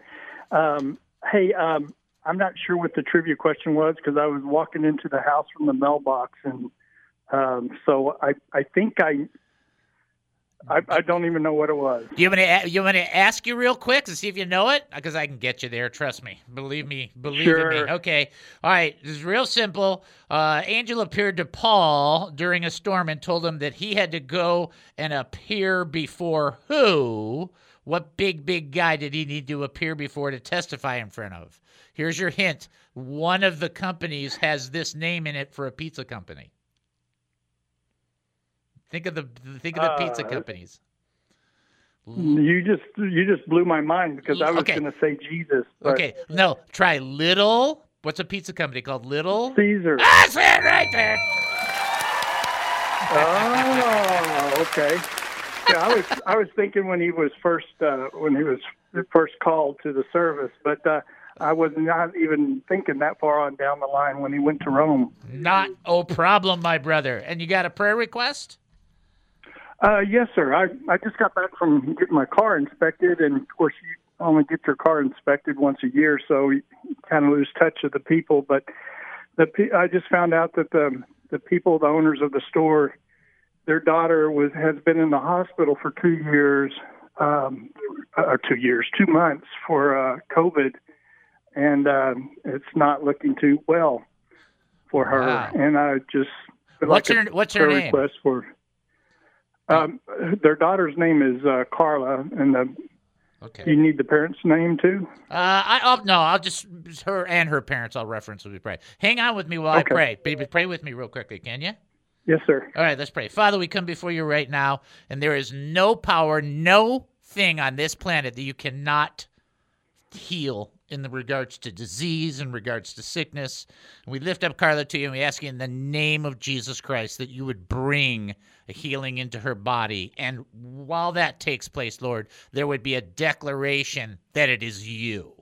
Speaker 7: um, hey, um, I'm not sure what the trivia question was because I was walking into the house from the mailbox, and um, so I I think I, I I don't even know what it was.
Speaker 2: You want me to you want me to ask you real quick to see if you know it because I can get you there. Trust me. Believe me. Believe in
Speaker 7: Sure.
Speaker 2: me. Okay. All right. This is real simple. Uh, Angel appeared to Paul during a storm and told him that he had to go and appear before who? What big big guy did he need to appear before to testify in front of? Here's your hint. One of the companies has this name in it for a pizza company. Think of the think of the pizza
Speaker 7: Uh,
Speaker 2: companies.
Speaker 7: You just you just blew my mind because I was
Speaker 2: Okay.
Speaker 7: going to say Jesus. But
Speaker 2: Okay, no, try Little. What's a pizza company called? Little
Speaker 7: Caesar.
Speaker 2: That's it right there.
Speaker 7: Oh, okay. Yeah, I was I was thinking when he was first uh, when he was first called to the service, but uh, I was not even thinking that far on down the line when he went to Rome.
Speaker 2: Not a problem, my brother. And you got a prayer request?
Speaker 7: Uh, yes, sir. I I just got back from getting my car inspected, and of course you only get your car inspected once a year, so you kind of lose touch of the people. But the I just found out that the the people, the owners of the store, their daughter was has been in the hospital for two years, um, or two years, two months for uh, COVID, and um, it's not looking too well for her.
Speaker 2: Wow.
Speaker 7: And I just
Speaker 2: What's
Speaker 7: like
Speaker 2: her- what's her name?
Speaker 7: Request for um, their daughter's name is uh, Carla, and the,
Speaker 2: Okay.
Speaker 7: you need the parents' name too.
Speaker 2: Uh, I, I'll no, I'll just her and her parents. I'll reference as we pray. Hang on with me while
Speaker 7: Okay.
Speaker 2: I pray, baby. Pray with me real quickly, can you?
Speaker 7: Yes, sir.
Speaker 2: All right, let's pray. Father, we come before you right now, and there is no power, no thing on this planet that you cannot heal in the regards to disease, in regards to sickness. We lift up Carla to you, and we ask you in the name of Jesus Christ that you would bring a healing into her body. And while that takes place, Lord, there would be a declaration that it is you.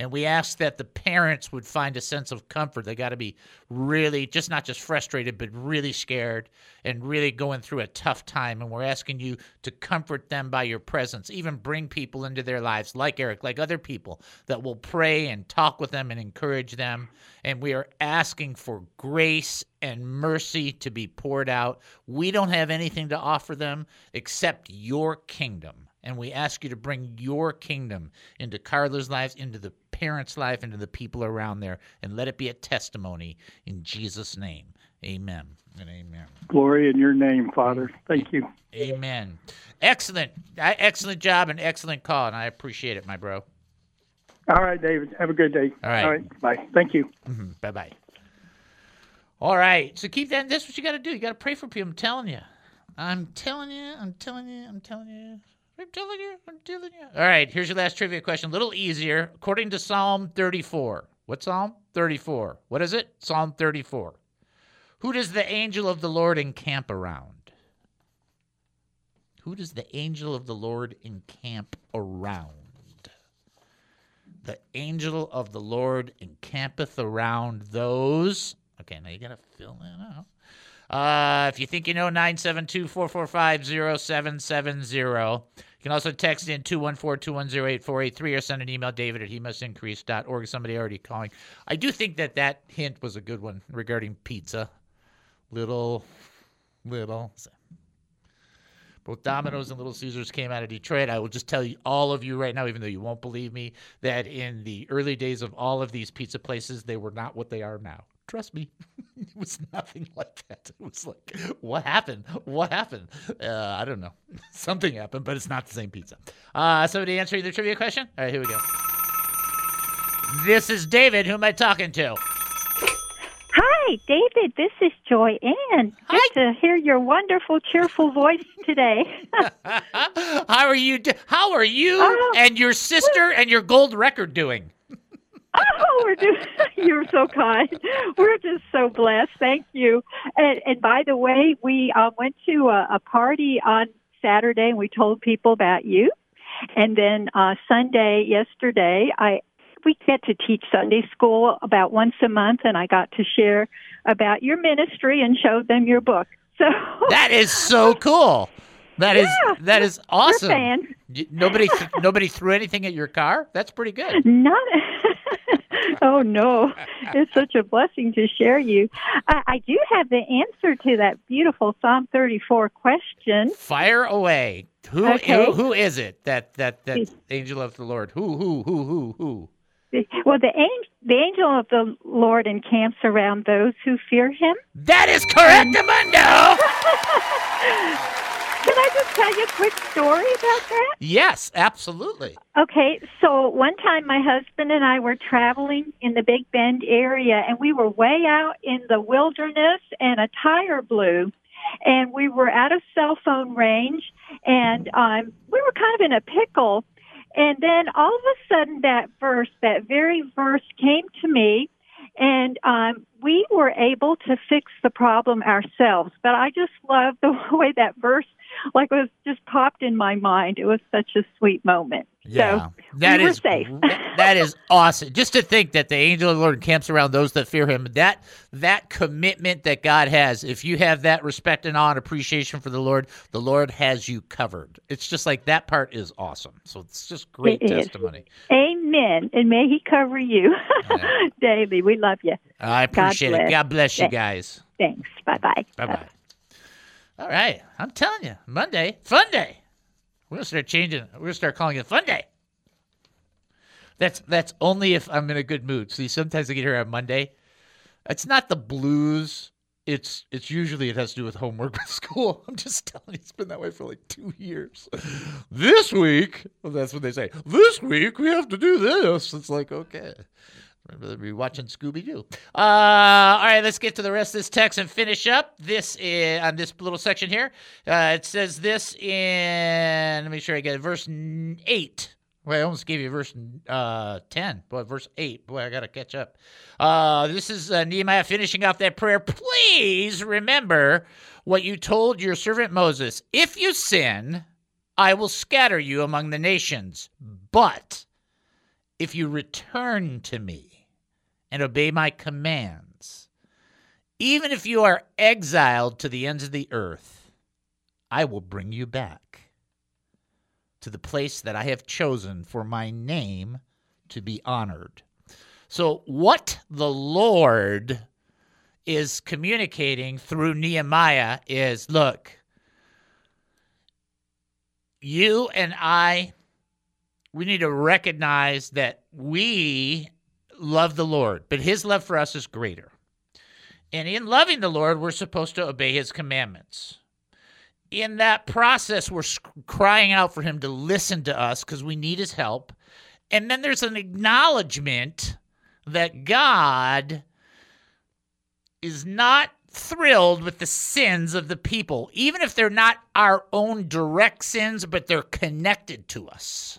Speaker 2: And we ask that the parents would find a sense of comfort. They got to be really, just not just frustrated, but really scared and really going through a tough time. And we're asking you to comfort them by your presence, even bring people into their lives, like Eric, like other people, that will pray and talk with them and encourage them. And we are asking for grace and mercy to be poured out. We don't have anything to offer them except your kingdom. And we ask you to bring your kingdom into Carla's lives, into the parents' life, into the people around there, and let it be a testimony in Jesus' name. Amen and amen.
Speaker 7: Glory in your name, Father. Thank you.
Speaker 2: Amen. Excellent. Uh, Excellent job and excellent call, and I appreciate it, my bro.
Speaker 7: All right, David. Have a good day.
Speaker 2: All right.
Speaker 7: All right. Bye. Thank you.
Speaker 2: Bye bye. All right. So keep that. That's what you got to do. You got to pray for people. I'm telling you. I'm telling you. I'm telling you. I'm telling you. I'm telling you. I'm telling you. All right. Here's your last trivia question. A little easier. According to Psalm 34. What Psalm? 34. What is it? Psalm 34. Who does the angel of the Lord encamp around? Who does the angel of the Lord encamp around? The angel of the Lord encampeth around those. Okay, now you got to fill that out. Uh, if you think you know, 972 445 0770. You can also text in 214 210 8483 or send an email, david at he must. Somebody already calling. I do think that that hint was a good one regarding pizza. Little, little. Both Domino's and Little Caesars came out of Detroit. I will just tell you, all of you right now, even though you won't believe me, that in the early days of all of these pizza places, they were not what they are now. Trust me, it was nothing like that. It was like, what happened? What happened? Uh, I don't know. Something happened, but it's not the same pizza. Uh, somebody answering the trivia question? All right, here we go. This is David. Who am I talking to?
Speaker 12: Hi, David. This is Joy Ann. Good to hear your wonderful, cheerful voice today.
Speaker 2: How are you? Do- How are you
Speaker 12: Oh.
Speaker 2: and your sister and your gold record doing?
Speaker 12: Oh, we're just, you're so kind. We're just so blessed. Thank you. And, and by the way, we uh, went to a, a party on Saturday and we told people about you. And then uh, Sunday, yesterday, I we get to teach Sunday school about once a month, and I got to share about your ministry and show them your book. So
Speaker 2: That is so cool. That is
Speaker 12: Yeah,
Speaker 2: that is awesome. Nobody nobody threw anything at your car. That's pretty good.
Speaker 12: Not. oh no, it's such a blessing to share you. I, I do have the answer to that beautiful Psalm 34 question.
Speaker 2: Fire away. Who
Speaker 12: Okay.
Speaker 2: who, who is it? That that that angel of the Lord. Who who who who who?
Speaker 12: Well, the angel, the angel of the Lord encamps around those who fear Him.
Speaker 2: That is correct, Amundo.
Speaker 12: Can I just tell you a quick story about that?
Speaker 2: Yes, absolutely.
Speaker 12: Okay, so one time my husband and I were traveling in the Big Bend area, and we were way out in the wilderness, and a tire blew, and we were out of cell phone range, and um, we were kind of in a pickle. And then all of a sudden, that verse, that very verse, came to me, and um, we were able to fix the problem ourselves. But I just love the way that verse, like, was just popped in my mind. It was such a sweet moment.
Speaker 2: Yeah,
Speaker 12: So
Speaker 2: that
Speaker 12: we were
Speaker 2: is
Speaker 12: safe.
Speaker 2: that- that is awesome. Just to think that the angel of the Lord camps around those that fear Him. That that commitment that God has. If you have that respect and awe and appreciation for the Lord, the Lord has you covered. It's just like that part is awesome. So it's just great
Speaker 12: It is.
Speaker 2: testimony.
Speaker 12: Amen. And may He cover you daily. We love you.
Speaker 2: I appreciate it. God bless you
Speaker 12: Thanks.
Speaker 2: guys.
Speaker 12: Thanks. Bye bye.
Speaker 2: Bye bye. All right, I'm telling you, Monday, fun day. We're gonna start changing. We're gonna start calling it fun day. That's that's only if I'm in a good mood. See, sometimes I get here on Monday. It's not the blues. It's it's usually it has to do with homework with school. I'm just telling you, it's been that way for like two years. This week, well, that's what they say. This week we have to do this. It's like okay. Be watching Scooby Doo. Uh, all right, let's get to the rest of this text and finish up this is, on this little section here. Uh, it says this in, let me sure I get it, verse 8. Well, I almost gave you verse uh, 10, but verse 8. Boy, I got to catch up. Uh, this is uh, Nehemiah finishing off that prayer. Please remember what you told your servant Moses. If you sin, I will scatter you among the nations. But if you return to me and obey my commands, even if you are exiled to the ends of the earth, I will bring you back to the place that I have chosen for my name to be honored. So, what the Lord is communicating through Nehemiah is look, you and I we need to recognize that we love the Lord, but his love for us is greater. And in loving the Lord, we're supposed to obey his commandments. In that process, we're crying out for him to listen to us because we need his help. And then there's an acknowledgement that God is not thrilled with the sins of the people, even if they're not our own direct sins, but they're connected to us.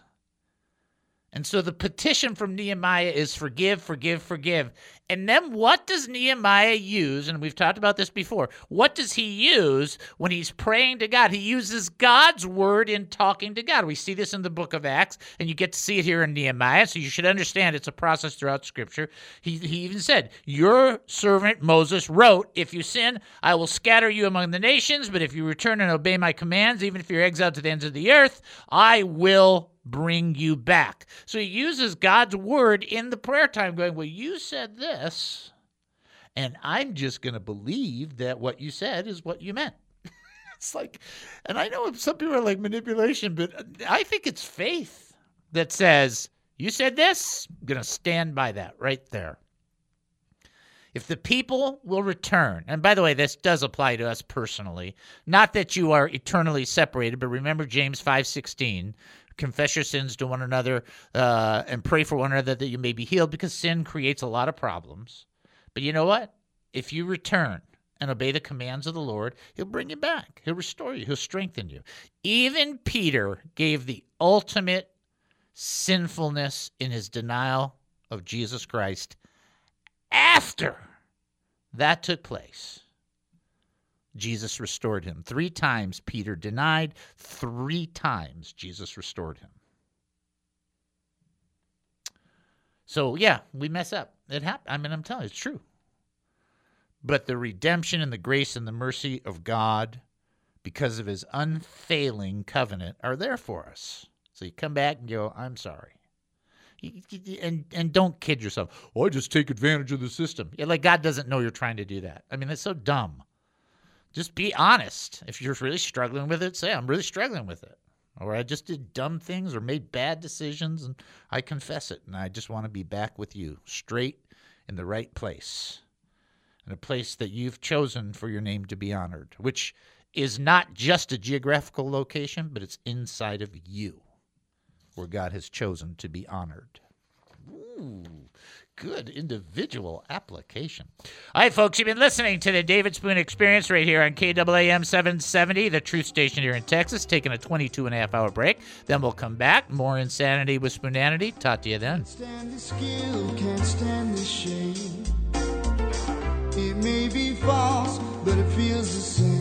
Speaker 2: And so the petition from Nehemiah is forgive, forgive, forgive. And then what does Nehemiah use? And we've talked about this before. What does he use when he's praying to God? He uses God's word in talking to God. We see this in the book of Acts, and you get to see it here in Nehemiah. So you should understand it's a process throughout Scripture. He, he even said, Your servant Moses wrote, If you sin, I will scatter you among the nations, but if you return and obey my commands, even if you're exiled to the ends of the earth, I will bring you back. So he uses God's word in the prayer time, going, Well, you said this, and I'm just going to believe that what you said is what you meant. it's like, and I know some people are like manipulation, but I think it's faith that says, You said this, I'm going to stand by that right there. If the people will return, and by the way, this does apply to us personally, not that you are eternally separated, but remember James 5:16, confess your sins to one another uh, and pray for one another that you may be healed because sin creates a lot of problems. But you know what? If you return and obey the commands of the Lord, He'll bring you back. He'll restore you. He'll strengthen you. Even Peter gave the ultimate sinfulness in his denial of Jesus Christ after that took place. Jesus restored him. Three times Peter denied, three times Jesus restored him. So, yeah, we mess up. It happened. I mean, I'm telling you, it's true. But the redemption and the grace and the mercy of God, because of his unfailing covenant, are there for us. So you come back and go, I'm sorry. And and don't kid yourself. Oh, I just take advantage of the system. Yeah, like God doesn't know you're trying to do that. I mean, that's so dumb. Just be honest. If you're really struggling with it, say I'm really struggling with it. Or I just did dumb things or made bad decisions and I confess it and I just want to be back with you, straight in the right place. In a place that you've chosen for your name to be honored, which is not just a geographical location, but it's inside of you where God has chosen to be honored. Ooh, good individual application. All right, folks, you've been listening to the David Spoon Experience right here on KAAM 770, the truth station here in Texas, taking a 22 and a half hour break. Then we'll come back. More insanity with Spoonanity. Talk to you then.
Speaker 5: stand the skill, can't stand the shame. It may be false, but it feels the same.